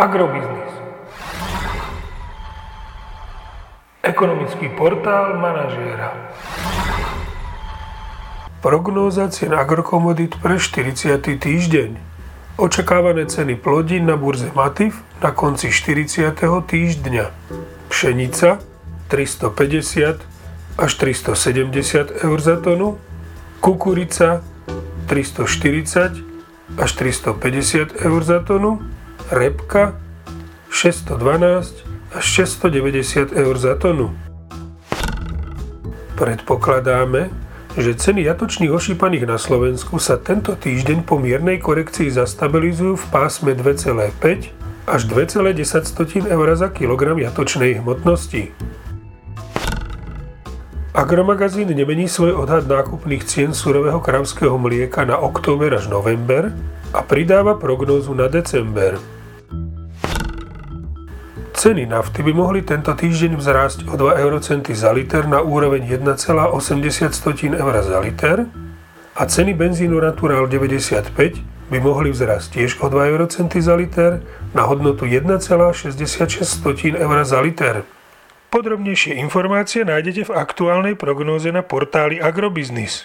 Agrobiznis. Ekonomický portál manažéra. Prognóza cien agrokomodít pre 40. týždeň. Očakávané ceny plodín na burze Matif na konci 40. týždňa. Pšenica 350 až 370 eur za tonu, kukurica 340 až 350 eur za tonu, repka 612 až 690 eur za tonu. Predpokladáme, že ceny jatočných ošípaných na Slovensku sa tento týždeň po miernej korekcii zastabilizujú v pásme 2,5 až 2,10 eur za kilogram jatočnej hmotnosti. Agromagazín nemení svoj odhad nákupných cien surového kravského mlieka na október až november a pridáva prognózu na december. Ceny nafty by mohli tento týždeň vzrásť o 2 eurocenty za liter na úroveň 1,80 eur za liter a ceny benzínu Natural 95 by mohli vzrásť tiež o 2 eurocenty za liter na hodnotu 1,66 eur za liter. Podrobnejšie informácie nájdete v aktuálnej prognóze na portáli Agrobiznis.